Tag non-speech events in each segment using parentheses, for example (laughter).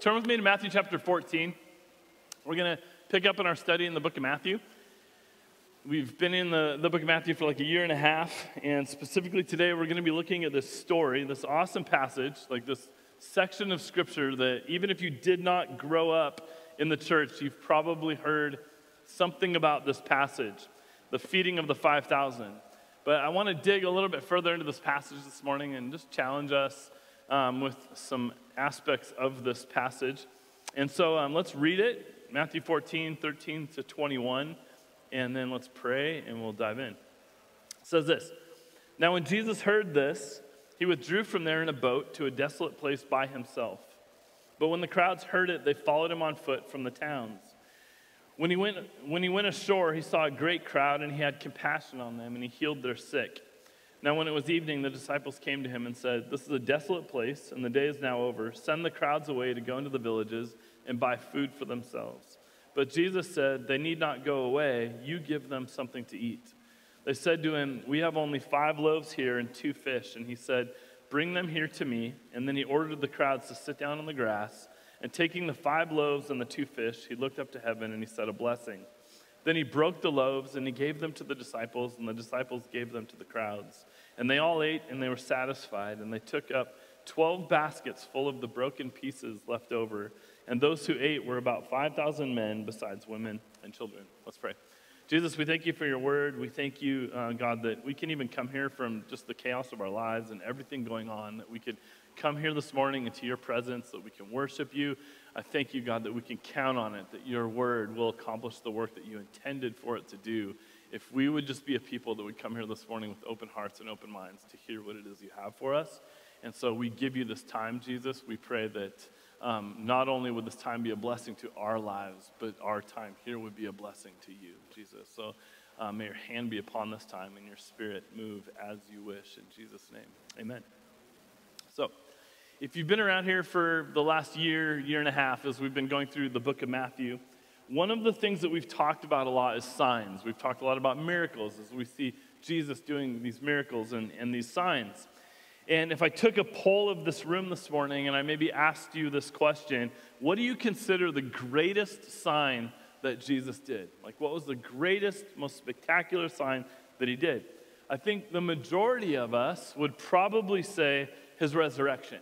turn with me to Matthew chapter 14. We're going to pick up in our study in the book of Matthew. We've been in the, the book of Matthew for like a year and a half, and specifically today we're going to be looking at this story, this awesome passage, like this section of scripture that even if you did not grow up in the church, you've probably heard something about this passage the feeding of the 5,000. But I want to dig a little bit further into this passage this morning and just challenge us um, with some aspects of this passage. And so um, let's read it Matthew 14, 13 to 21, and then let's pray and we'll dive in. It says this Now, when Jesus heard this, he withdrew from there in a boat to a desolate place by himself. But when the crowds heard it, they followed him on foot from the towns. When he, went, when he went ashore, he saw a great crowd, and he had compassion on them, and he healed their sick. Now, when it was evening, the disciples came to him and said, This is a desolate place, and the day is now over. Send the crowds away to go into the villages and buy food for themselves. But Jesus said, They need not go away. You give them something to eat. They said to him, We have only five loaves here and two fish. And he said, Bring them here to me. And then he ordered the crowds to sit down on the grass. And taking the five loaves and the two fish, he looked up to heaven and he said a blessing. Then he broke the loaves and he gave them to the disciples, and the disciples gave them to the crowds. And they all ate and they were satisfied, and they took up 12 baskets full of the broken pieces left over. And those who ate were about 5,000 men, besides women and children. Let's pray. Jesus, we thank you for your word. We thank you, uh, God, that we can even come here from just the chaos of our lives and everything going on, that we could come here this morning into your presence, that we can worship you. I thank you, God, that we can count on it, that your word will accomplish the work that you intended for it to do. If we would just be a people that would come here this morning with open hearts and open minds to hear what it is you have for us. And so we give you this time, Jesus. We pray that um, not only would this time be a blessing to our lives, but our time here would be a blessing to you, Jesus. So uh, may your hand be upon this time and your spirit move as you wish. In Jesus' name, amen. So, if you've been around here for the last year, year and a half, as we've been going through the book of Matthew, one of the things that we've talked about a lot is signs. We've talked a lot about miracles as we see Jesus doing these miracles and, and these signs. And if I took a poll of this room this morning and I maybe asked you this question, what do you consider the greatest sign that Jesus did? Like, what was the greatest, most spectacular sign that he did? I think the majority of us would probably say his resurrection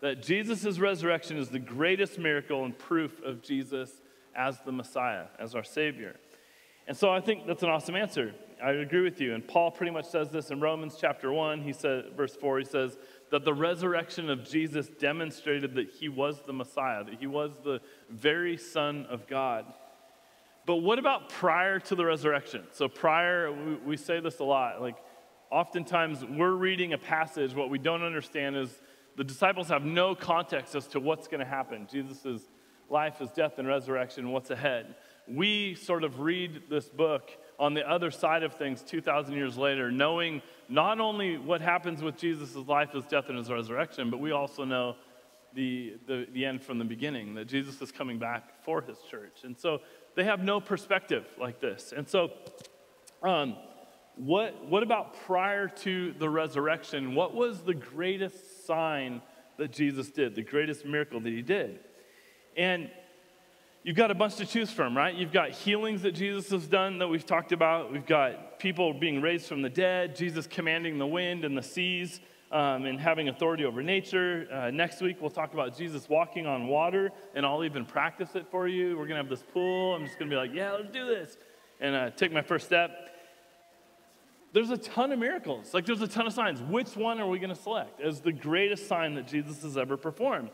that Jesus' resurrection is the greatest miracle and proof of Jesus as the Messiah, as our Savior. And so I think that's an awesome answer. I agree with you. And Paul pretty much says this in Romans chapter 1. He said, verse 4, he says that the resurrection of Jesus demonstrated that he was the Messiah, that he was the very Son of God. But what about prior to the resurrection? So, prior, we, we say this a lot. Like, oftentimes we're reading a passage, what we don't understand is the disciples have no context as to what's going to happen. Jesus' life, his death, and resurrection, what's ahead. We sort of read this book on the other side of things 2,000 years later, knowing not only what happens with Jesus' life, his death, and his resurrection, but we also know the, the, the end from the beginning, that Jesus is coming back for his church. And so they have no perspective like this. And so, um, what, what about prior to the resurrection? What was the greatest sign that Jesus did, the greatest miracle that he did? And you've got a bunch to choose from, right? You've got healings that Jesus has done that we've talked about. We've got people being raised from the dead, Jesus commanding the wind and the seas. Um, and having authority over nature. Uh, next week, we'll talk about Jesus walking on water, and I'll even practice it for you. We're going to have this pool. I'm just going to be like, yeah, let's do this. And uh, take my first step there's a ton of miracles. Like there's a ton of signs. Which one are we going to select as the greatest sign that Jesus has ever performed?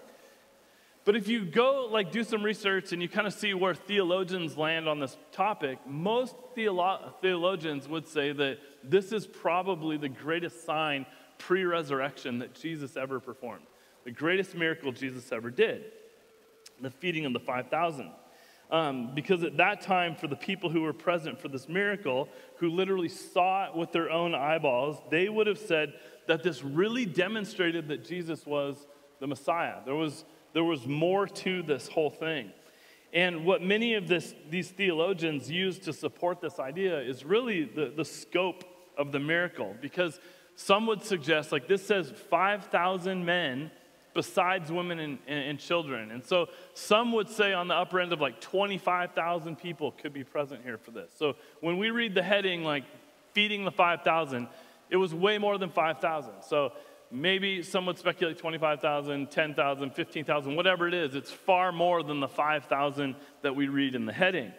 But if you go like do some research and you kind of see where theologians land on this topic, most theolo- theologians would say that this is probably the greatest sign pre-resurrection that Jesus ever performed. The greatest miracle Jesus ever did. The feeding of the 5,000. Um, because at that time, for the people who were present for this miracle, who literally saw it with their own eyeballs, they would have said that this really demonstrated that Jesus was the Messiah. There was, there was more to this whole thing. And what many of this, these theologians use to support this idea is really the, the scope of the miracle. Because some would suggest, like this says, 5,000 men besides women and, and, and children. And so some would say on the upper end of like 25,000 people could be present here for this. So when we read the heading, like feeding the 5,000, it was way more than 5,000. So maybe some would speculate 25,000, 10,000, 15,000, whatever it is. It's far more than the 5,000 that we read in the heading.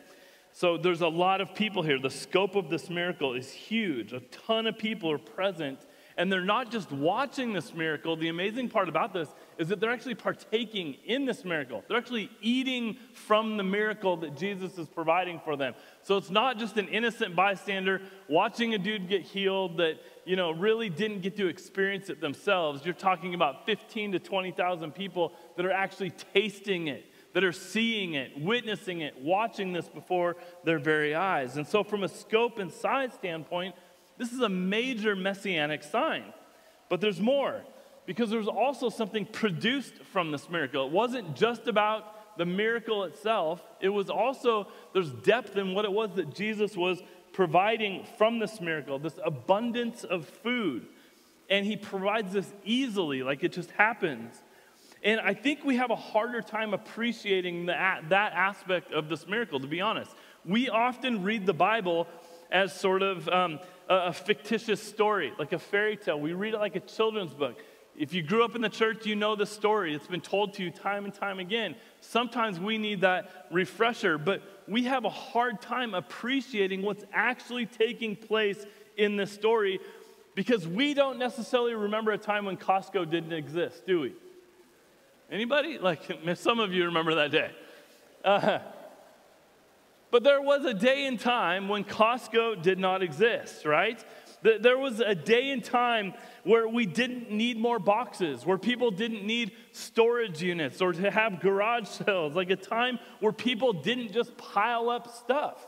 So there's a lot of people here. The scope of this miracle is huge. A ton of people are present, and they're not just watching this miracle. The amazing part about this is that they're actually partaking in this miracle. They're actually eating from the miracle that Jesus is providing for them. So it's not just an innocent bystander watching a dude get healed that, you know, really didn't get to experience it themselves. You're talking about 15 to 20,000 people that are actually tasting it, that are seeing it, witnessing it, watching this before their very eyes. And so from a scope and size standpoint, this is a major messianic sign. But there's more because there's also something produced from this miracle. It wasn't just about the miracle itself, it was also, there's depth in what it was that Jesus was providing from this miracle, this abundance of food. And he provides this easily, like it just happens. And I think we have a harder time appreciating that, that aspect of this miracle, to be honest. We often read the Bible as sort of um, a, a fictitious story, like a fairy tale. We read it like a children's book. If you grew up in the church, you know the story. It's been told to you time and time again. Sometimes we need that refresher, but we have a hard time appreciating what's actually taking place in this story because we don't necessarily remember a time when Costco didn't exist, do we? Anybody? Like (laughs) some of you remember that day. Uh, but there was a day and time when Costco did not exist, right? There was a day and time where we didn't need more boxes, where people didn't need storage units or to have garage sales, like a time where people didn't just pile up stuff.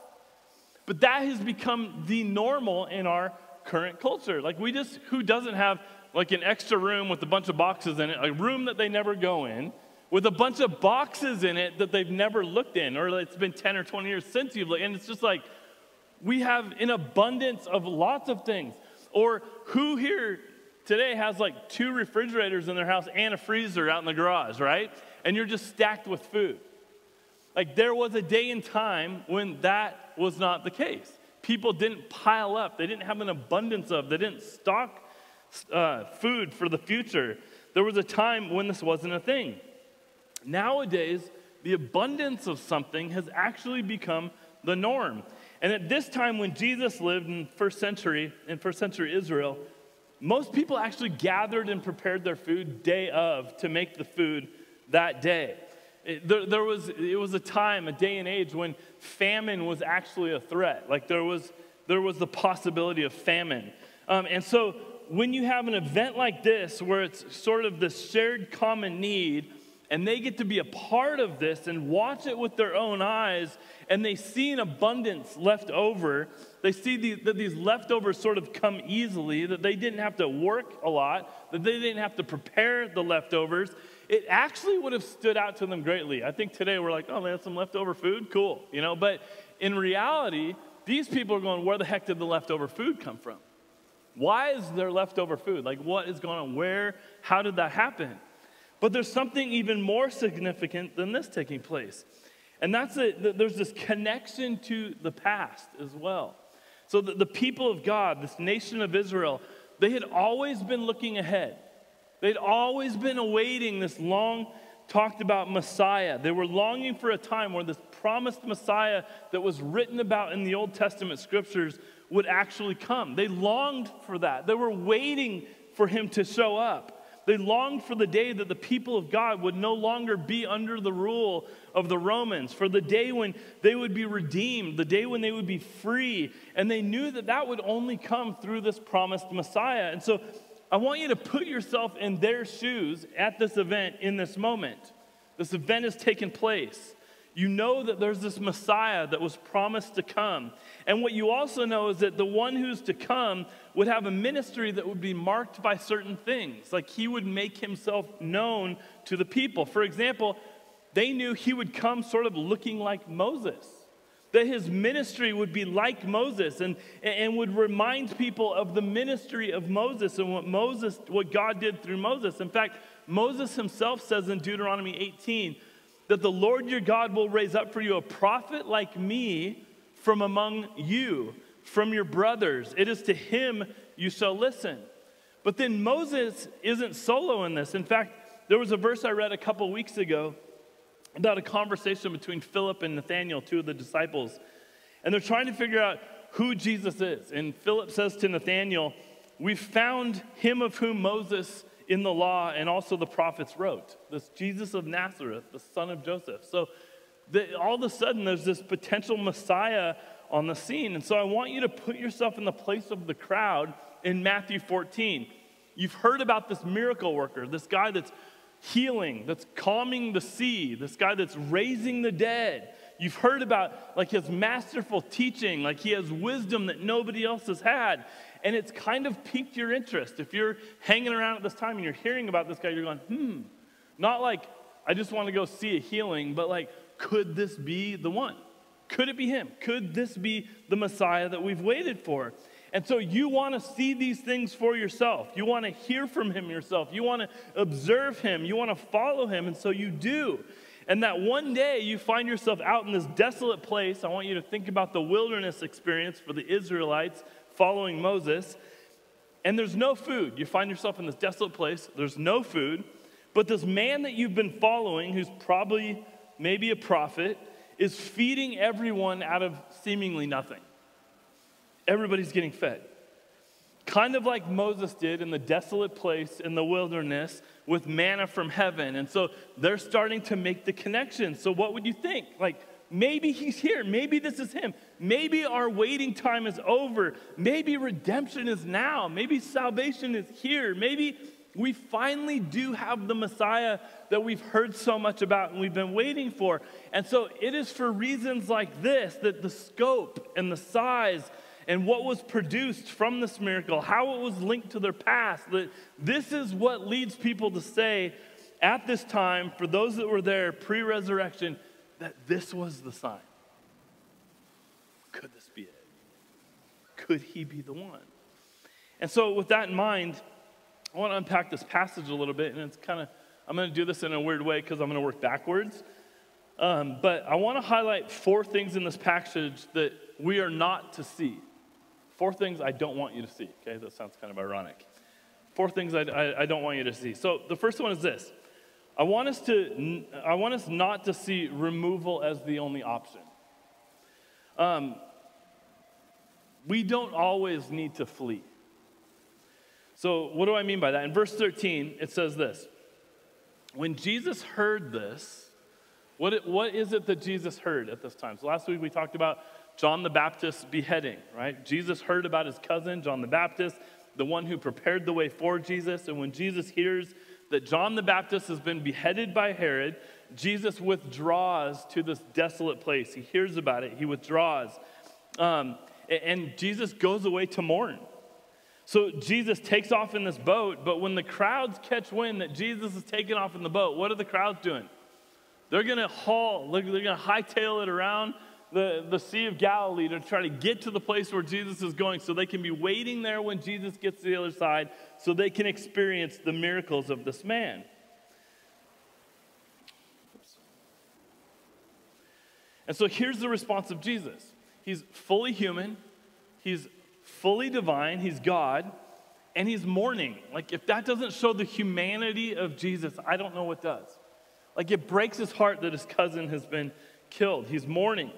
But that has become the normal in our current culture. Like, we just, who doesn't have like an extra room with a bunch of boxes in it, a room that they never go in, with a bunch of boxes in it that they've never looked in, or it's been 10 or 20 years since you've looked, and it's just like, we have an abundance of lots of things. Or who here today has like two refrigerators in their house and a freezer out in the garage, right? And you're just stacked with food. Like there was a day and time when that was not the case. People didn't pile up, they didn't have an abundance of, they didn't stock uh, food for the future. There was a time when this wasn't a thing. Nowadays, the abundance of something has actually become the norm. And at this time, when Jesus lived in first century, in first century Israel, most people actually gathered and prepared their food day of to make the food that day. It, there, there, was, it was a time, a day and age when famine was actually a threat. Like there was, there was the possibility of famine. Um, and so when you have an event like this, where it's sort of the shared common need, and they get to be a part of this and watch it with their own eyes, and they see an abundance left over. They see the, that these leftovers sort of come easily, that they didn't have to work a lot, that they didn't have to prepare the leftovers. It actually would have stood out to them greatly. I think today we're like, oh, they have some leftover food? Cool. You know, but in reality, these people are going, where the heck did the leftover food come from? Why is there leftover food? Like, what is going on? Where? How did that happen? But there's something even more significant than this taking place. And that's that there's this connection to the past as well. So the, the people of God, this nation of Israel, they had always been looking ahead. They'd always been awaiting this long talked about Messiah. They were longing for a time where this promised Messiah that was written about in the Old Testament scriptures would actually come. They longed for that. They were waiting for him to show up. They longed for the day that the people of God would no longer be under the rule of the Romans, for the day when they would be redeemed, the day when they would be free. And they knew that that would only come through this promised Messiah. And so I want you to put yourself in their shoes at this event in this moment. This event has taken place you know that there's this Messiah that was promised to come. And what you also know is that the one who's to come would have a ministry that would be marked by certain things. Like he would make himself known to the people. For example, they knew he would come sort of looking like Moses. That his ministry would be like Moses and, and would remind people of the ministry of Moses and what Moses, what God did through Moses. In fact, Moses himself says in Deuteronomy 18 that the Lord your God will raise up for you a prophet like me from among you, from your brothers. It is to him you shall listen. But then Moses isn't solo in this. In fact, there was a verse I read a couple weeks ago about a conversation between Philip and Nathaniel, two of the disciples. And they're trying to figure out who Jesus is. And Philip says to Nathaniel, We've found him of whom Moses in the law and also the prophets wrote this Jesus of Nazareth, the son of Joseph. So the, all of a sudden, there's this potential Messiah on the scene. And so I want you to put yourself in the place of the crowd in Matthew 14. You've heard about this miracle worker, this guy that's healing, that's calming the sea, this guy that's raising the dead. You've heard about like his masterful teaching, like he has wisdom that nobody else has had. And it's kind of piqued your interest. If you're hanging around at this time and you're hearing about this guy, you're going, hmm. Not like, I just want to go see a healing, but like, could this be the one? Could it be him? Could this be the Messiah that we've waited for? And so you want to see these things for yourself. You want to hear from him yourself. You want to observe him. You want to follow him. And so you do. And that one day you find yourself out in this desolate place. I want you to think about the wilderness experience for the Israelites following Moses. And there's no food. You find yourself in this desolate place. There's no food. But this man that you've been following, who's probably maybe a prophet, is feeding everyone out of seemingly nothing everybody's getting fed. Kind of like Moses did in the desolate place in the wilderness with manna from heaven. And so they're starting to make the connection. So, what would you think? Like, maybe he's here. Maybe this is him. Maybe our waiting time is over. Maybe redemption is now. Maybe salvation is here. Maybe we finally do have the Messiah that we've heard so much about and we've been waiting for. And so it is for reasons like this that the scope and the size and what was produced from this miracle, how it was linked to their past. That this is what leads people to say at this time, for those that were there pre resurrection, that this was the sign. Could this be it? Could he be the one? And so, with that in mind, I want to unpack this passage a little bit, and it's kind of, I'm going to do this in a weird way because I'm going to work backwards. Um, but I want to highlight four things in this passage that we are not to see. Four things I don't want you to see. Okay, that sounds kind of ironic. Four things I, I, I don't want you to see. So the first one is this I want us to I want us not to see removal as the only option. Um, we don't always need to flee. So, what do I mean by that? In verse 13, it says this When Jesus heard this, what, it, what is it that Jesus heard at this time? So, last week we talked about John the Baptist's beheading, right? Jesus heard about his cousin, John the Baptist, the one who prepared the way for Jesus. And when Jesus hears that John the Baptist has been beheaded by Herod, Jesus withdraws to this desolate place. He hears about it, he withdraws. Um, and Jesus goes away to mourn. So Jesus takes off in this boat, but when the crowds catch wind that Jesus is taking off in the boat, what are the crowds doing? They're to haul, they're to hightail it around the, the Sea of Galilee to try to get to the place where Jesus is going so they can be waiting there when Jesus gets to the other side so they can experience the miracles of this man. And so here's the response of Jesus He's fully human, He's fully divine, He's God, and He's mourning. Like, if that doesn't show the humanity of Jesus, I don't know what does. Like, it breaks his heart that his cousin has been killed. He's mourning.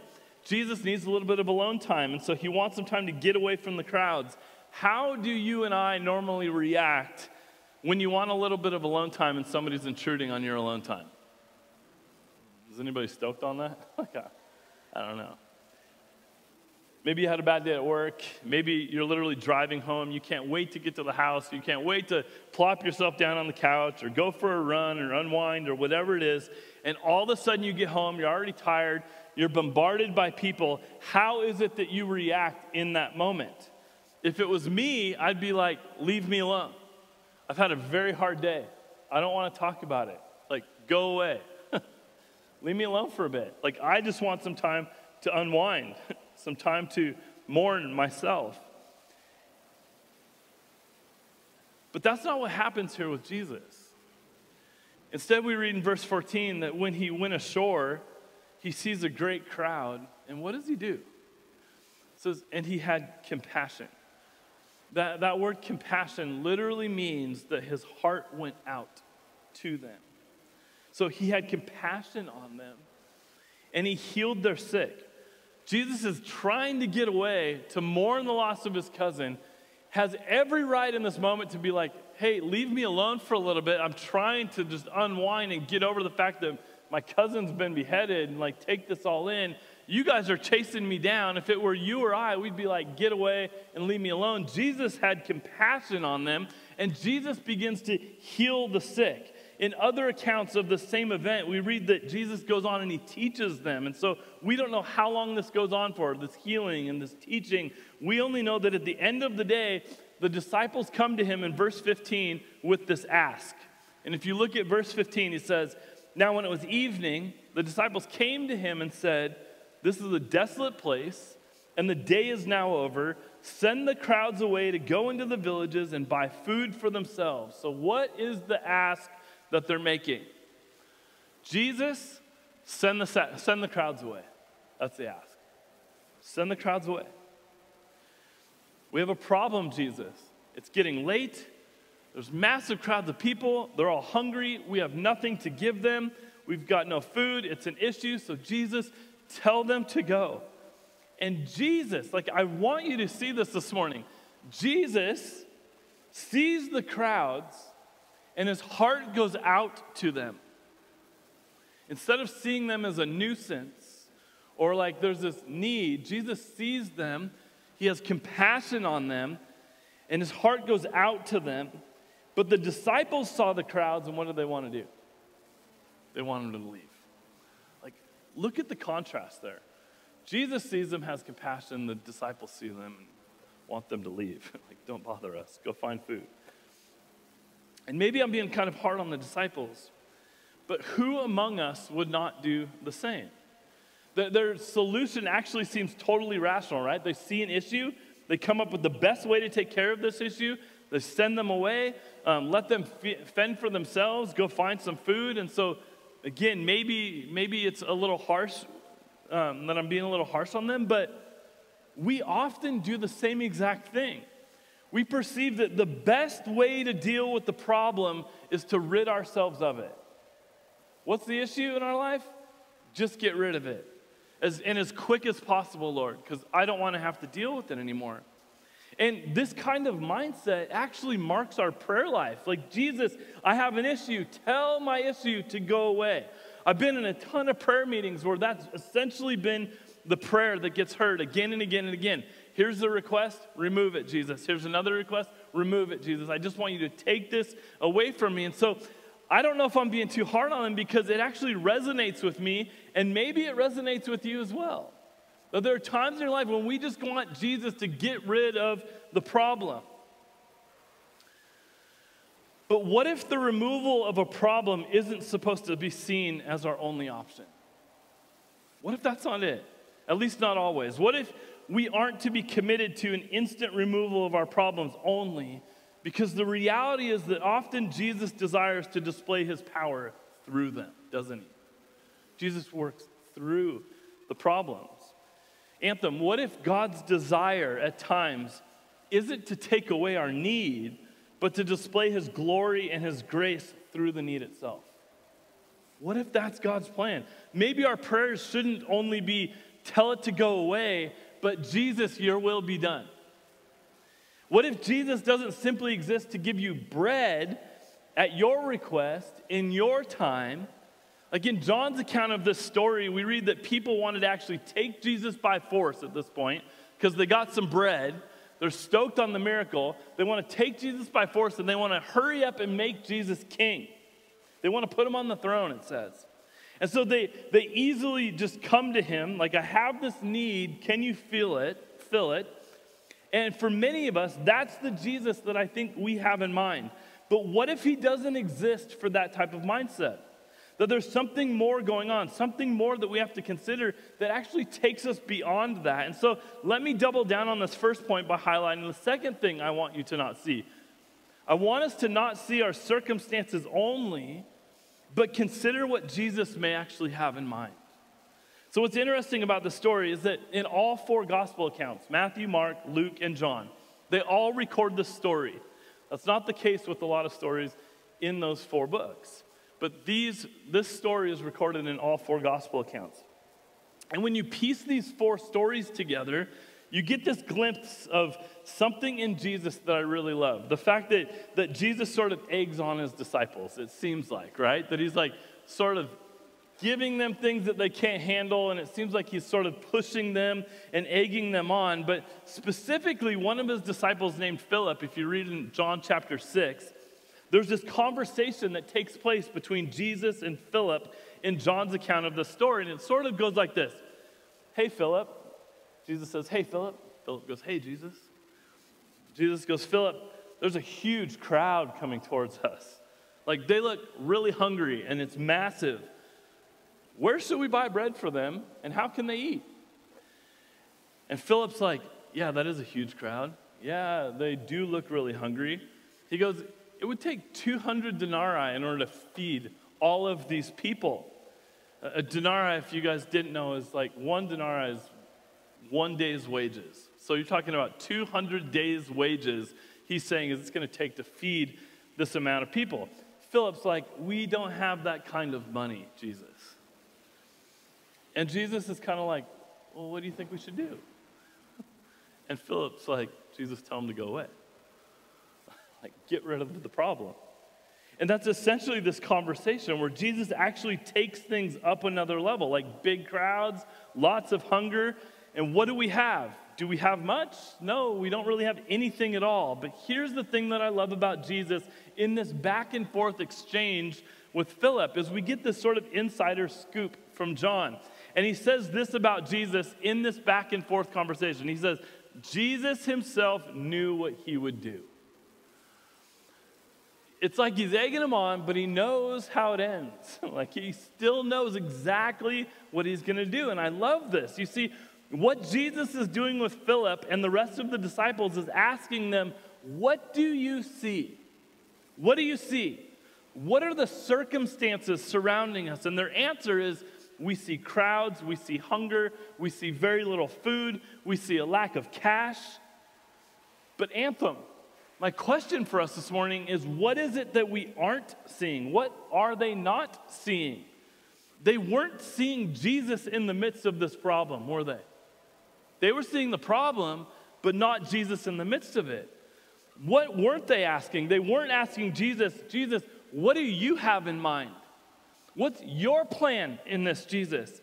Jesus needs a little bit of alone time, and so he wants some time to get away from the crowds. How do you and I normally react when you want a little bit of alone time and somebody's intruding on your alone time? Is anybody stoked on that? (laughs) I don't know. Maybe you had a bad day at work. Maybe you're literally driving home. You can't wait to get to the house. You can't wait to plop yourself down on the couch or go for a run or unwind or whatever it is. And all of a sudden you get home, you're already tired, you're bombarded by people. How is it that you react in that moment? If it was me, I'd be like, leave me alone. I've had a very hard day. I don't want to talk about it. Like, go away. (laughs) leave me alone for a bit. Like, I just want some time to unwind, (laughs) some time to mourn myself. But that's not what happens here with Jesus. Instead, we read in verse 14 that when he went ashore, he sees a great crowd. And what does he do? It says, and he had compassion. That, that word compassion literally means that his heart went out to them. So he had compassion on them and he healed their sick. Jesus is trying to get away to mourn the loss of his cousin, has every right in this moment to be like, hey, leave me alone for a little bit. I'm trying to just unwind and get over the fact that my cousin's been beheaded and like take this all in. You guys are chasing me down. If it were you or I, we'd be like, get away and leave me alone. Jesus had compassion on them, and Jesus begins to heal the sick in other accounts of the same event, we read that Jesus goes on and he teaches them. And so we don't know how long this goes on for, this healing and this teaching. We only know that at the end of the day, the disciples come to him in verse 15 with this ask. And if you look at verse 15, he says, Now when it was evening, the disciples came to him and said, This is a desolate place, and the day is now over. Send the crowds away to go into the villages and buy food for themselves. So, what is the ask that they're making. Jesus, send the, send the crowds away. That's the ask. Send the crowds away. We have a problem, Jesus. It's getting late. There's massive crowds of people. They're all hungry. We have nothing to give them. We've got no food. It's an issue. So, Jesus, tell them to go. And Jesus, like, I want you to see this this morning. Jesus sees the crowds and his heart goes out to them. Instead of seeing them as a nuisance or like there's this need, Jesus sees them, he has compassion on them, and his heart goes out to them. But the disciples saw the crowds, and what did they want to do? They wanted them to leave. Like, look at the contrast there. Jesus sees them, has compassion, the disciples see them and want them to leave. (laughs) like, don't bother us, go find food. And maybe I'm being kind of hard on the disciples, but who among us would not do the same? their solution actually seems totally rational, right? They see an issue, they come up with the best way to take care of this issue, they send them away, um, let them fend for themselves, go find some food. And so, again, maybe, maybe it's a little harsh um, that I'm being a little harsh on them, but we often do the same exact thing we perceive that the best way to deal with the problem is to rid ourselves of it. What's the issue in our life? Just get rid of it. As, and as quick as possible, Lord, because I don't want to have to deal with it anymore. And this kind of mindset actually marks our prayer life. Like, Jesus, I have an issue. Tell my issue to go away. I've been in a ton of prayer meetings where that's essentially been the prayer that gets heard again and again and again. Here's the request, remove it, Jesus. Here's another request, remove it, Jesus. I just want you to take this away from me. And so I don't know if I'm being too hard on him because it actually resonates with me, and maybe it resonates with you as well. But there are times in your life when we just want Jesus to get rid of the problem. But what if the removal of a problem isn't supposed to be seen as our only option? What if that's not it? At least not always. What if we aren't to be committed to an instant removal of our problems only, because the reality is that often Jesus desires to display his power through them, doesn't he? Jesus works through the problems. Anthem, what if God's desire at times isn't to take away our need, but to display his glory and his grace through the need itself? What if that's God's plan? Maybe our prayers shouldn't only be tell it to go away, but Jesus, your will be done? What if Jesus doesn't simply exist to give you bread at your request in your time? Like in John's account of this story, we read that people wanted to actually take Jesus by force at this point because they got some bread. They're stoked on the miracle. They want to take Jesus by force and they want to hurry up and make Jesus king. They want to put him on the throne, it says. And so they, they easily just come to him, like, I have this need. Can you feel it? Fill it. And for many of us, that's the Jesus that I think we have in mind. But what if he doesn't exist for that type of mindset? That there's something more going on, something more that we have to consider that actually takes us beyond that. And so let me double down on this first point by highlighting the second thing I want you to not see. I want us to not see our circumstances only but consider what Jesus may actually have in mind. So, what's interesting about the story is that in all four gospel accounts Matthew, Mark, Luke, and John they all record the story. That's not the case with a lot of stories in those four books. But these, this story is recorded in all four gospel accounts. And when you piece these four stories together, you get this glimpse of something in Jesus that I really love. The fact that, that Jesus sort of eggs on his disciples, it seems like, right? That he's like sort of giving them things that they can't handle, and it seems like he's sort of pushing them and egging them on. But specifically, one of his disciples named Philip, if you read in John chapter 6, there's this conversation that takes place between Jesus and Philip in John's account of the story, and it sort of goes like this Hey, Philip. Jesus says, Hey, Philip. Philip goes, Hey, Jesus. Jesus goes, Philip, there's a huge crowd coming towards us. Like they look really hungry and it's massive. Where should we buy bread for them and how can they eat? And Philip's like, Yeah, that is a huge crowd. Yeah, they do look really hungry. He goes, It would take 200 denarii in order to feed all of these people. A denarii, if you guys didn't know, is like one denarii is one day's wages. So you're talking about 200 days' wages, he's saying, is it's going to take to feed this amount of people. Philip's like, We don't have that kind of money, Jesus. And Jesus is kind of like, Well, what do you think we should do? And Philip's like, Jesus, tell him to go away. (laughs) like, get rid of the problem. And that's essentially this conversation where Jesus actually takes things up another level, like big crowds, lots of hunger. And what do we have? Do we have much? No, we don't really have anything at all. But here's the thing that I love about Jesus in this back and forth exchange with Philip is we get this sort of insider scoop from John. And he says this about Jesus in this back and forth conversation. He says, Jesus himself knew what he would do. It's like he's egging him on, but he knows how it ends. (laughs) like he still knows exactly what he's going to do. And I love this. You see, what Jesus is doing with Philip and the rest of the disciples is asking them, What do you see? What do you see? What are the circumstances surrounding us? And their answer is, we see crowds, we see hunger, we see very little food, we see a lack of cash. But, Anthem, my question for us this morning is what is it that we aren't seeing? What are they not seeing? They weren't seeing Jesus in the midst of this problem, were they? They were seeing the problem, but not Jesus in the midst of it. What weren't they asking? They weren't asking Jesus, Jesus, what do you have in mind? What's your plan in this, Jesus?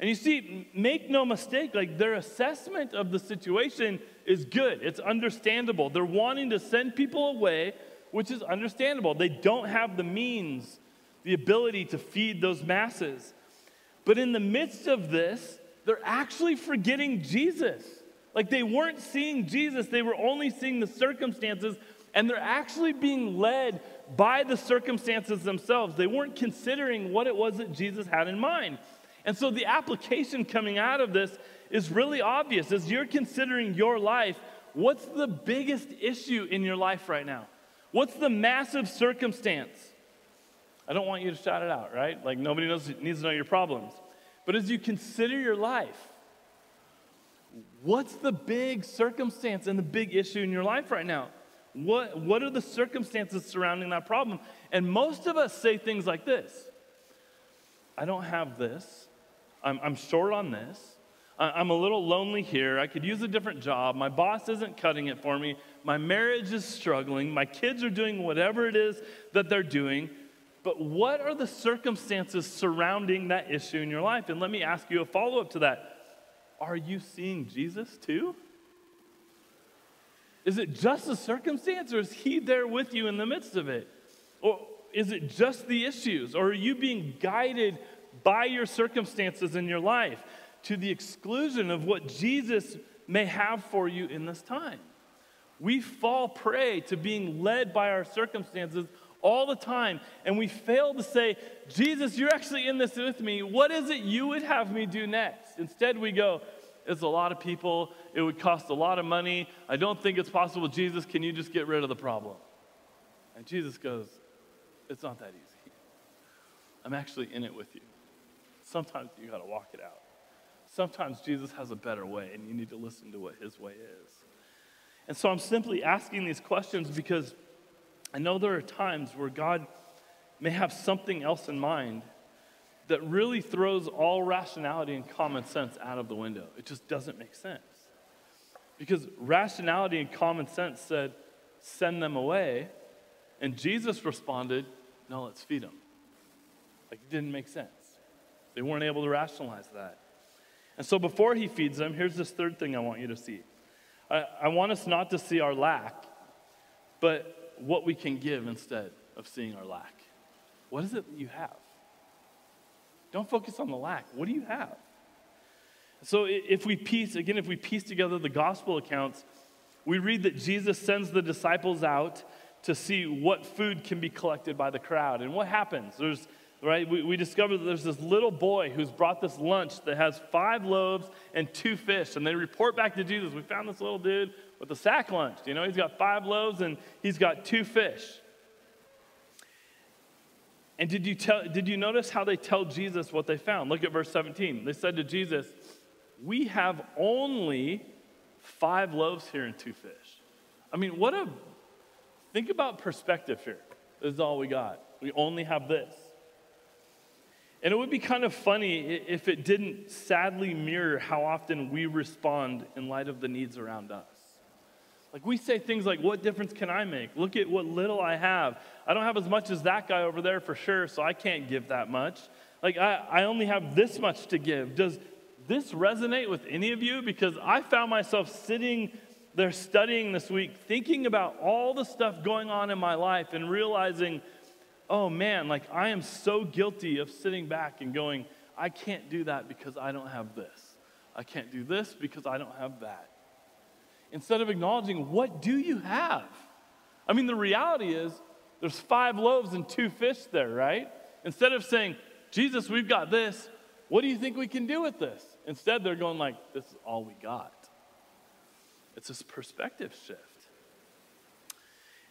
And you see, make no mistake, like their assessment of the situation is good. It's understandable. They're wanting to send people away, which is understandable. They don't have the means, the ability to feed those masses. But in the midst of this, they're actually forgetting Jesus. Like they weren't seeing Jesus, they were only seeing the circumstances, and they're actually being led by the circumstances themselves. They weren't considering what it was that Jesus had in mind. And so the application coming out of this is really obvious. As you're considering your life, what's the biggest issue in your life right now? What's the massive circumstance? I don't want you to shout it out, right? Like nobody knows, needs to know your problems. But as you consider your life, what's the big circumstance and the big issue in your life right now? What, what are the circumstances surrounding that problem? And most of us say things like this I don't have this. I'm, I'm short on this. I'm a little lonely here. I could use a different job. My boss isn't cutting it for me. My marriage is struggling. My kids are doing whatever it is that they're doing. But what are the circumstances surrounding that issue in your life? And let me ask you a follow up to that. Are you seeing Jesus too? Is it just the circumstance, or is He there with you in the midst of it? Or is it just the issues? Or are you being guided by your circumstances in your life to the exclusion of what Jesus may have for you in this time? We fall prey to being led by our circumstances all the time, and we fail to say, Jesus, you're actually in this with me. What is it you would have me do next? Instead, we go, it's a lot of people. It would cost a lot of money. I don't think it's possible. Jesus, can you just get rid of the problem? And Jesus goes, It's not that easy. I'm actually in it with you. Sometimes you got to walk it out. Sometimes Jesus has a better way, and you need to listen to what his way is. And so I'm simply asking these questions because I know there are times where God may have something else in mind that really throws all rationality and common sense out of the window. It just doesn't make sense. Because rationality and common sense said, send them away. And Jesus responded, no, let's feed them. Like, it didn't make sense. They weren't able to rationalize that. And so before he feeds them, here's this third thing I want you to see. I, I want us not to see our lack, but what we can give instead of seeing our lack. What is it that you have? Don't focus on the lack. What do you have? So if we piece, again, if we piece together the gospel accounts, we read that Jesus sends the disciples out to see what food can be collected by the crowd. And what happens? There's, right, we, we discover that there's this little boy who's brought this lunch that has five loaves and two fish. And they report back to Jesus, we found this little dude with a sack lunch. You know, he's got five loaves and he's got two fish. And did you, tell, did you notice how they tell Jesus what they found? Look at verse 17. They said to Jesus, We have only five loaves here and two fish. I mean, what a, think about perspective here. This is all we got. We only have this. And it would be kind of funny if it didn't sadly mirror how often we respond in light of the needs around us. Like we say things like, What difference can I make? Look at what little I have. I don't have as much as that guy over there for sure, so I can't give that much. Like I, I only have this much to give. Does this resonate with any of you? Because I found myself sitting there studying this week, thinking about all the stuff going on in my life and realizing, oh man, like I am so guilty of sitting back and going, I can't do that because I don't have this. I can't do this because I don't have that instead of acknowledging what do you have? I mean, the reality is there's five loaves and two fish there, right? Instead of saying, Jesus, we've got this, what do you think we can do with this? Instead, they're going like, this is all we got. It's this perspective shift.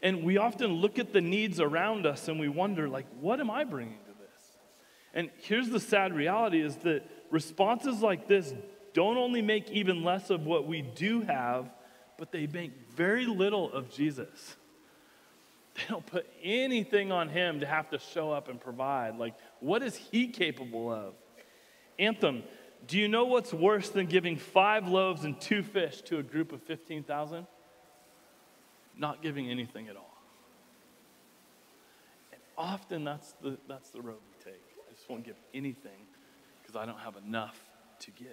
And we often look at the needs around us and we wonder, like, what am I bringing to this? And here's the sad reality is that responses like this don't only make even less of what we do have, but they make very little of Jesus. They don't put anything on him to have to show up and provide. Like, what is he capable of? Anthem, do you know what's worse than giving five loaves and two fish to a group of 15,000? Not giving anything at all. And often that's the, that's the road we take. I just won't give anything because I don't have enough to give.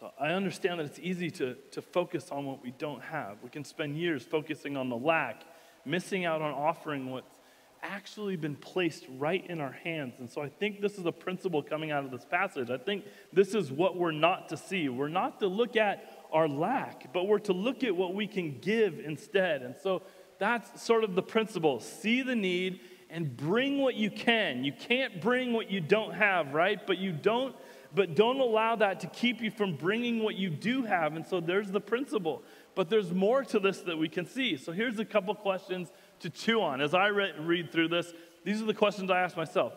So I understand that it's easy to, to focus on what we don't have. We can spend years focusing on the lack, missing out on offering what's actually been placed right in our hands. And so I think this is a principle coming out of this passage. I think this is what we're not to see. We're not to look at our lack, but we're to look at what we can give instead. And so that's sort of the principle. See the need and bring what you can. You can't bring what you don't have, right? But you don't but don't allow that to keep you from bringing what you do have. And so there's the principle. But there's more to this that we can see. So here's a couple questions to chew on. As I re- read through this, these are the questions I ask myself.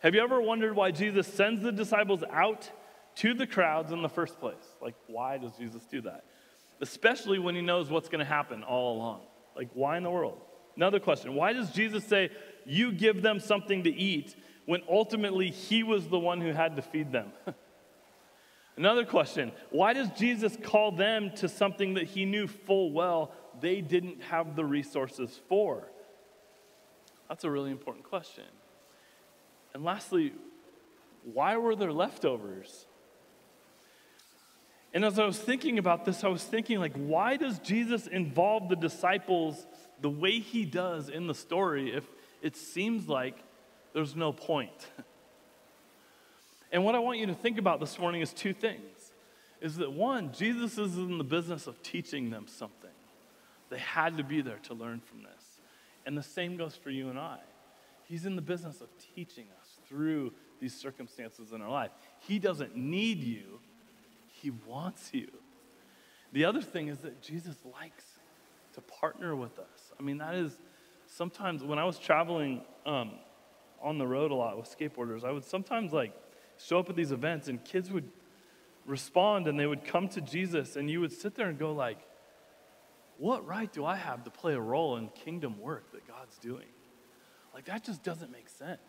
Have you ever wondered why Jesus sends the disciples out to the crowds in the first place? Like, why does Jesus do that? Especially when he knows what's going to happen all along. Like, why in the world? Another question Why does Jesus say, You give them something to eat when ultimately he was the one who had to feed them? (laughs) Another question why does Jesus call them to something that he knew full well they didn't have the resources for? That's a really important question. And lastly, why were there leftovers? And as I was thinking about this, I was thinking, like, why does Jesus involve the disciples the way he does in the story if it seems like there's no point. (laughs) and what I want you to think about this morning is two things. Is that one, Jesus is in the business of teaching them something. They had to be there to learn from this. And the same goes for you and I. He's in the business of teaching us through these circumstances in our life. He doesn't need you, He wants you. The other thing is that Jesus likes to partner with us. I mean, that is sometimes when I was traveling um, on the road a lot with skateboarders, I would sometimes like show up at these events and kids would respond and they would come to Jesus and you would sit there and go like, what right do I have to play a role in kingdom work that God's doing? Like that just doesn't make sense.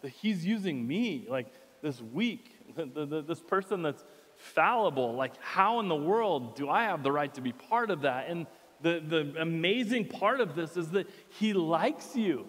That he's using me, like this weak, (laughs) this person that's fallible. Like how in the world do I have the right to be part of that? And the, the amazing part of this is that he likes you.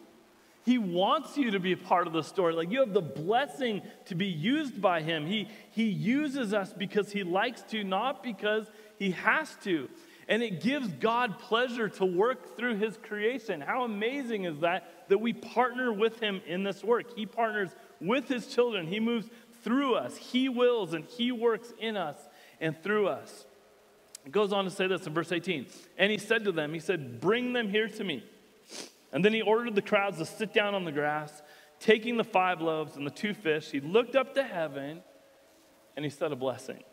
He wants you to be a part of the story. Like you have the blessing to be used by him. He, he uses us because he likes to, not because he has to. And it gives God pleasure to work through his creation. How amazing is that? That we partner with him in this work. He partners with his children. He moves through us. He wills and he works in us and through us. It goes on to say this in verse 18. And he said to them, He said, Bring them here to me. And then he ordered the crowds to sit down on the grass. Taking the five loaves and the two fish, he looked up to heaven and he said a blessing.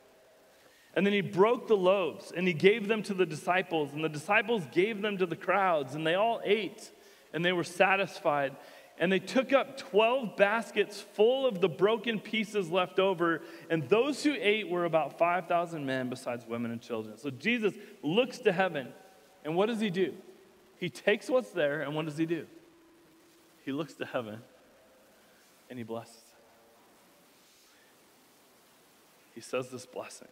And then he broke the loaves and he gave them to the disciples, and the disciples gave them to the crowds, and they all ate and they were satisfied. And they took up 12 baskets full of the broken pieces left over, and those who ate were about 5,000 men, besides women and children. So Jesus looks to heaven, and what does he do? He takes what's there, and what does he do? He looks to heaven and he blesses. He says this blessing.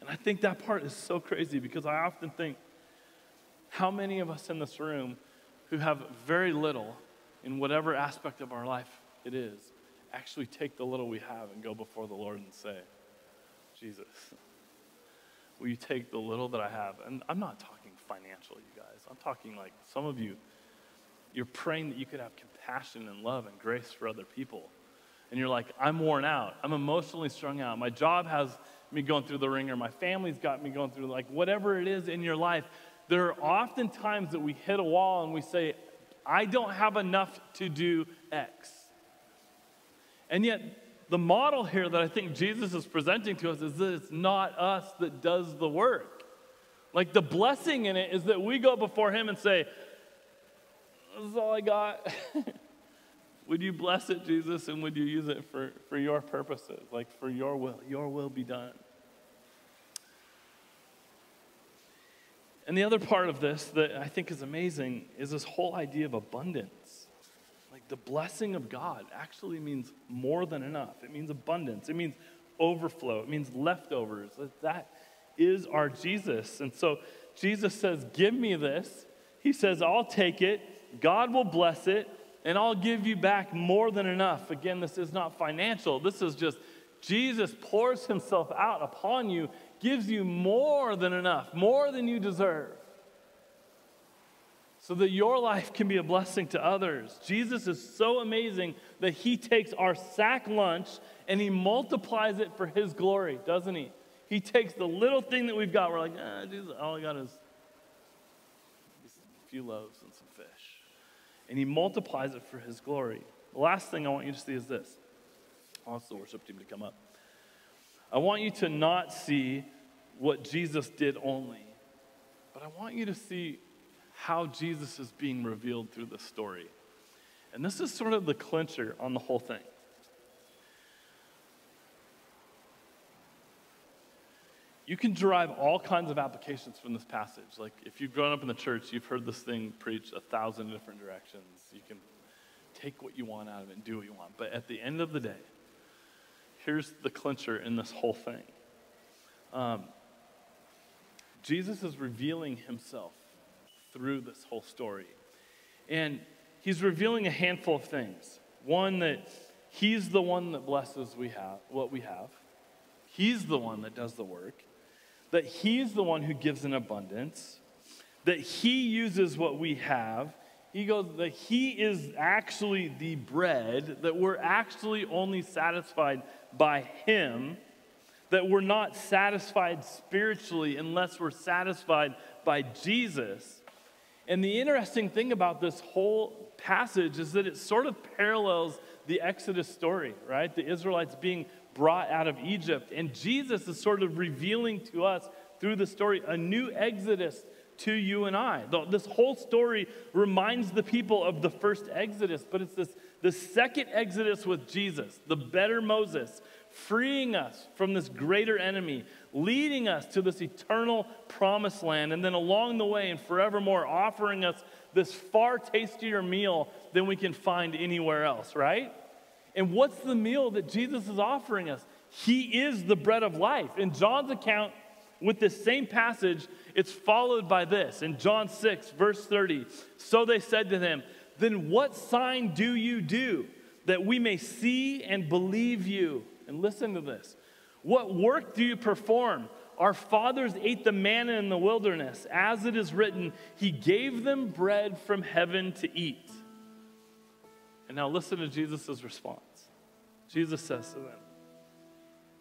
And I think that part is so crazy because I often think how many of us in this room who have very little in whatever aspect of our life it is actually take the little we have and go before the Lord and say, Jesus, will you take the little that I have? And I'm not talking financial, you guys. I'm talking like some of you, you're praying that you could have compassion and love and grace for other people. And you're like, I'm worn out. I'm emotionally strung out. My job has me going through the wringer. My family's got me going through, like, whatever it is in your life. There are often times that we hit a wall and we say, I don't have enough to do X. And yet, the model here that I think Jesus is presenting to us is that it's not us that does the work. Like the blessing in it is that we go before Him and say, This is all I got. (laughs) would you bless it, Jesus, and would you use it for, for your purposes, like for your will? Your will be done. And the other part of this that I think is amazing is this whole idea of abundance. Like the blessing of God actually means more than enough. It means abundance. It means overflow. It means leftovers. That is our Jesus. And so Jesus says, Give me this. He says, I'll take it. God will bless it, and I'll give you back more than enough. Again, this is not financial. This is just Jesus pours himself out upon you, gives you more than enough, more than you deserve, so that your life can be a blessing to others. Jesus is so amazing that he takes our sack lunch and he multiplies it for his glory, doesn't he? He takes the little thing that we've got. We're like, ah, Jesus, all I got is a few loaves and some fish. And he multiplies it for his glory. The last thing I want you to see is this. I want the worship team to come up. I want you to not see what Jesus did only, but I want you to see how Jesus is being revealed through the story. And this is sort of the clincher on the whole thing. You can derive all kinds of applications from this passage. Like if you've grown up in the church, you've heard this thing preached a thousand different directions. You can take what you want out of it and do what you want. But at the end of the day, here's the clincher in this whole thing um, Jesus is revealing himself through this whole story. And he's revealing a handful of things. One, that he's the one that blesses we have, what we have. He's the one that does the work that He's the one who gives in abundance, that He uses what we have. He goes that He is actually the bread, that we're actually only satisfied by Him, that we're not satisfied spiritually unless we're satisfied by Jesus. And the interesting thing about this whole passage is that it sort of parallels the Exodus story, right? The Israelites being brought out of Egypt. And Jesus is sort of revealing to us through the story a new exodus to you and I. This whole story reminds the people of the first Exodus, but it's this the second Exodus with Jesus, the better Moses, freeing us from this greater enemy, leading us to this eternal promised land, and then along the way and forevermore offering us this far tastier meal than we can find anywhere else, right? And what's the meal that Jesus is offering us? He is the bread of life. In John's account, with this same passage, it's followed by this. In John 6, verse 30, so they said to him, Then what sign do you do that we may see and believe you? And listen to this. What work do you perform? Our fathers ate the manna in the wilderness. As it is written, He gave them bread from heaven to eat. And now listen to Jesus' response. Jesus says to them,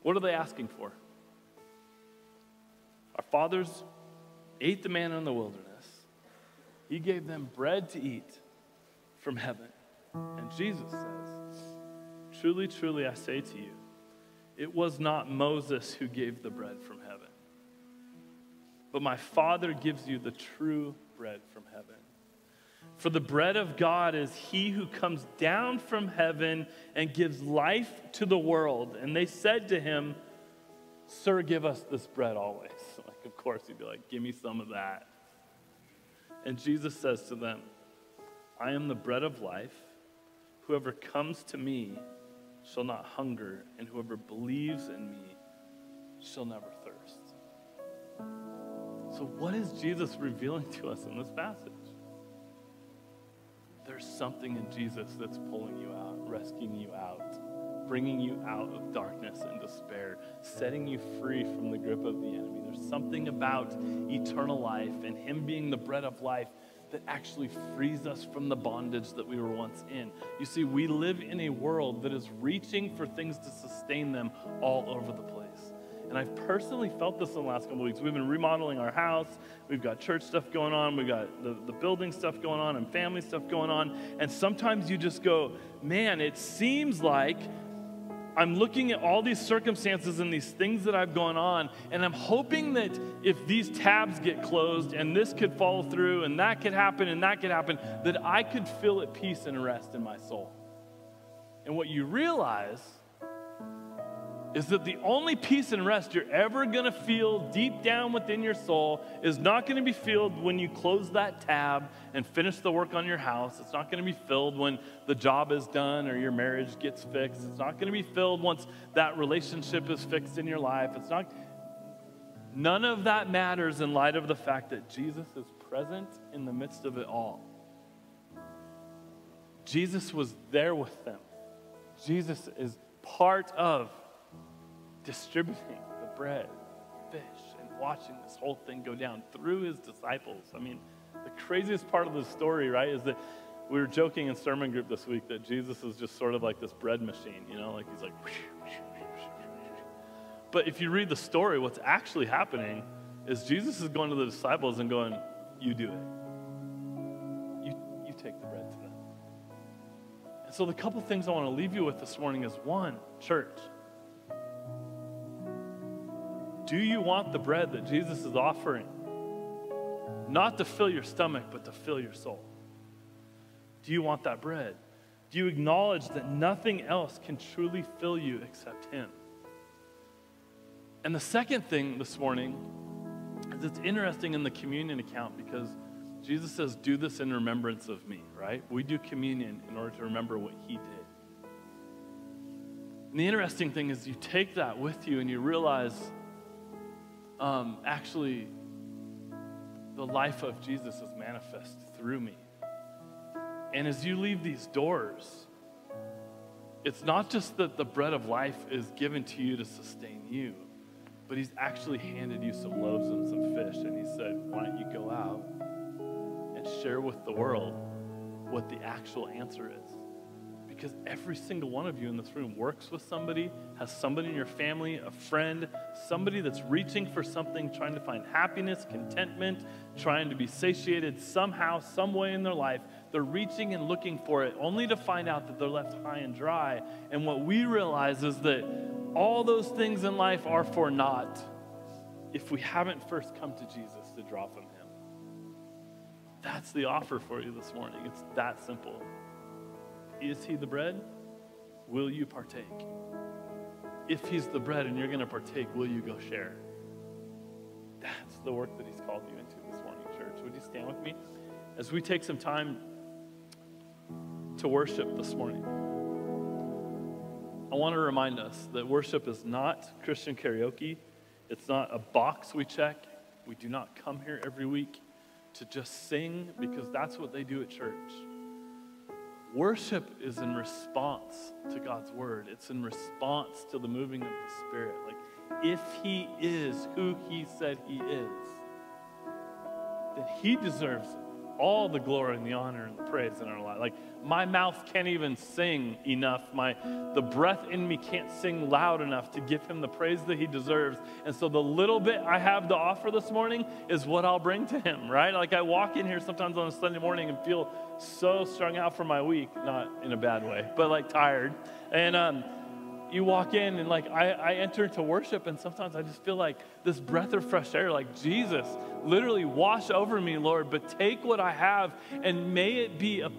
What are they asking for? Our fathers ate the manna in the wilderness. He gave them bread to eat from heaven. And Jesus says, Truly, truly, I say to you, it was not Moses who gave the bread from heaven, but my Father gives you the true bread from heaven. For the bread of God is he who comes down from heaven and gives life to the world. And they said to him, Sir, give us this bread always. (laughs) Like, of course, he'd be like, Give me some of that. And Jesus says to them, I am the bread of life. Whoever comes to me shall not hunger, and whoever believes in me shall never thirst. So, what is Jesus revealing to us in this passage? There's something in Jesus that's pulling you out, rescuing you out, bringing you out of darkness and despair, setting you free from the grip of the enemy. There's something about eternal life and Him being the bread of life that actually frees us from the bondage that we were once in. You see, we live in a world that is reaching for things to sustain them all over the place. And I've personally felt this in the last couple weeks. We've been remodeling our house. We've got church stuff going on. We've got the, the building stuff going on and family stuff going on. And sometimes you just go, man, it seems like I'm looking at all these circumstances and these things that I've gone on, and I'm hoping that if these tabs get closed and this could fall through and that could happen and that could happen, that I could feel at peace and rest in my soul. And what you realize is that the only peace and rest you're ever going to feel deep down within your soul is not going to be filled when you close that tab and finish the work on your house. It's not going to be filled when the job is done or your marriage gets fixed. It's not going to be filled once that relationship is fixed in your life. It's not None of that matters in light of the fact that Jesus is present in the midst of it all. Jesus was there with them. Jesus is part of distributing the bread, fish, and watching this whole thing go down through his disciples. I mean, the craziest part of the story, right, is that we were joking in sermon group this week that Jesus is just sort of like this bread machine, you know, like he's like. But if you read the story, what's actually happening is Jesus is going to the disciples and going, You do it. You, you take the bread to them. And so, the couple things I want to leave you with this morning is one, church, do you want the bread that Jesus is offering? Not to fill your stomach, but to fill your soul. Do you want that bread? Do you acknowledge that nothing else can truly fill you except Him? And the second thing this morning is it's interesting in the communion account because Jesus says, Do this in remembrance of me, right? We do communion in order to remember what He did. And the interesting thing is, you take that with you and you realize um, actually, the life of Jesus is manifest through me. And as you leave these doors, it's not just that the bread of life is given to you to sustain you, but he's actually handed you some loaves and some fish. And he said, Why don't you go out and share with the world what the actual answer is? Because every single one of you in this room works with somebody, has somebody in your family, a friend, somebody that's reaching for something, trying to find happiness, contentment, trying to be satiated somehow, some way in their life. They're reaching and looking for it, only to find out that they're left high and dry. And what we realize is that all those things in life are for naught if we haven't first come to Jesus to draw from Him. That's the offer for you this morning. It's that simple. Is he the bread? Will you partake? If he's the bread and you're going to partake, will you go share? That's the work that he's called you into this morning, church. Would you stand with me as we take some time to worship this morning? I want to remind us that worship is not Christian karaoke. It's not a box we check. We do not come here every week to just sing because that's what they do at church. Worship is in response to God's word. It's in response to the moving of the Spirit. Like, if He is who He said He is, then He deserves all the glory and the honor and the praise in our life. Like my mouth can't even sing enough. My the breath in me can't sing loud enough to give him the praise that he deserves. And so the little bit I have to offer this morning is what I'll bring to him, right? Like I walk in here sometimes on a Sunday morning and feel so strung out from my week, not in a bad way, but like tired. And um you walk in and like I, I enter into worship and sometimes I just feel like this breath of fresh air, like Jesus, literally wash over me, Lord, but take what I have and may it be a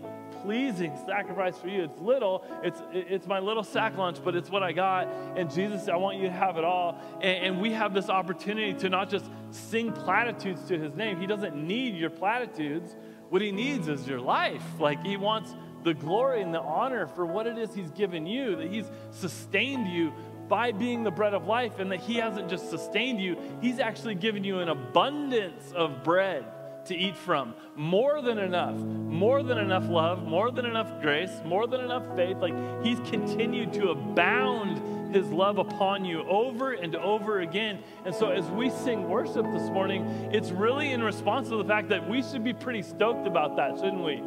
pleasing sacrifice for you. It's little, it's, it's my little sack lunch, but it's what I got. And Jesus, I want you to have it all. And, and we have this opportunity to not just sing platitudes to his name. He doesn't need your platitudes. What he needs is your life. Like he wants the glory and the honor for what it is He's given you, that He's sustained you by being the bread of life, and that He hasn't just sustained you, He's actually given you an abundance of bread to eat from. More than enough. More than enough love, more than enough grace, more than enough faith. Like He's continued to abound His love upon you over and over again. And so, as we sing worship this morning, it's really in response to the fact that we should be pretty stoked about that, shouldn't we?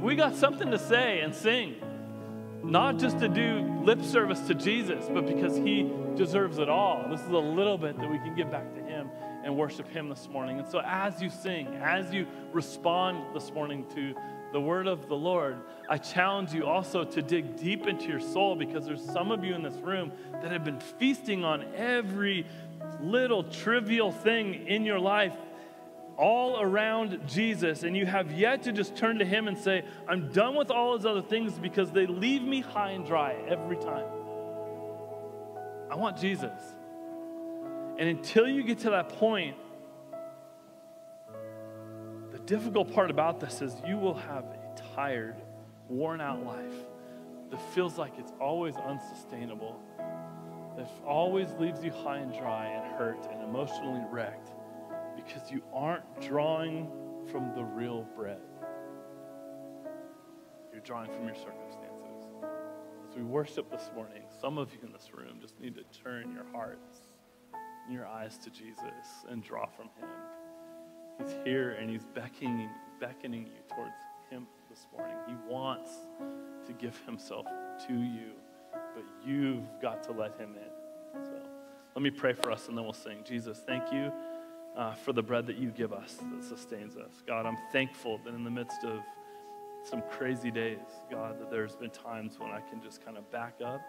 we got something to say and sing. Not just to do lip service to Jesus, but because he deserves it all. This is a little bit that we can give back to him and worship him this morning. And so, as you sing, as you respond this morning to the word of the Lord, I challenge you also to dig deep into your soul because there's some of you in this room that have been feasting on every little trivial thing in your life all around Jesus and you have yet to just turn to Him and say, I'm done with all those other things because they leave me high and dry every time. I want Jesus. And until you get to that point, difficult part about this is you will have a tired, worn out life that feels like it's always unsustainable, that always leaves you high and dry and hurt and emotionally wrecked because you aren't drawing from the real bread. You're drawing from your circumstances. As we worship this morning, some of you in this room just need to turn your hearts and your eyes to Jesus and draw from him. He's here and he's beckoning, beckoning you towards him this morning. He wants to give himself to you, but you've got to let him in. So let me pray for us and then we'll sing. Jesus, thank you uh, for the bread that you give us that sustains us. God, I'm thankful that in the midst of some crazy days, God, that there's been times when I can just kind of back up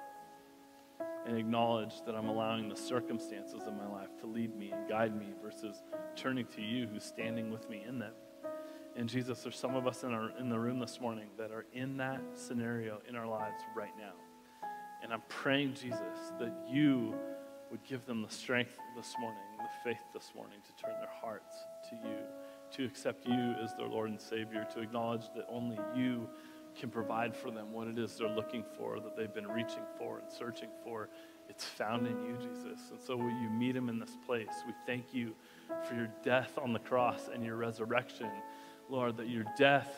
and acknowledge that I'm allowing the circumstances of my life to lead me and guide me versus turning to you who's standing with me in them. And Jesus, there's some of us in, our, in the room this morning that are in that scenario in our lives right now. And I'm praying, Jesus, that you would give them the strength this morning the faith this morning to turn their hearts to you, to accept you as their Lord and Savior, to acknowledge that only you can provide for them what it is they're looking for, that they've been reaching for and searching for. It's found in you, Jesus. And so will you meet them in this place? We thank you for your death on the cross and your resurrection. Lord, that your death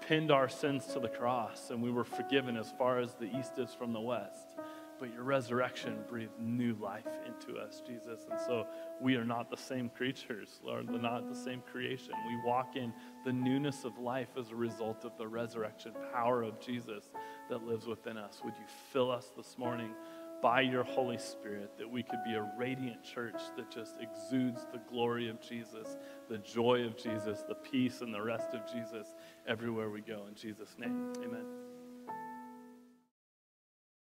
pinned our sins to the cross and we were forgiven as far as the east is from the west but your resurrection breathed new life into us, Jesus. And so we are not the same creatures, Lord. We're not the same creation. We walk in the newness of life as a result of the resurrection power of Jesus that lives within us. Would you fill us this morning by your Holy Spirit that we could be a radiant church that just exudes the glory of Jesus, the joy of Jesus, the peace and the rest of Jesus everywhere we go. In Jesus' name, amen.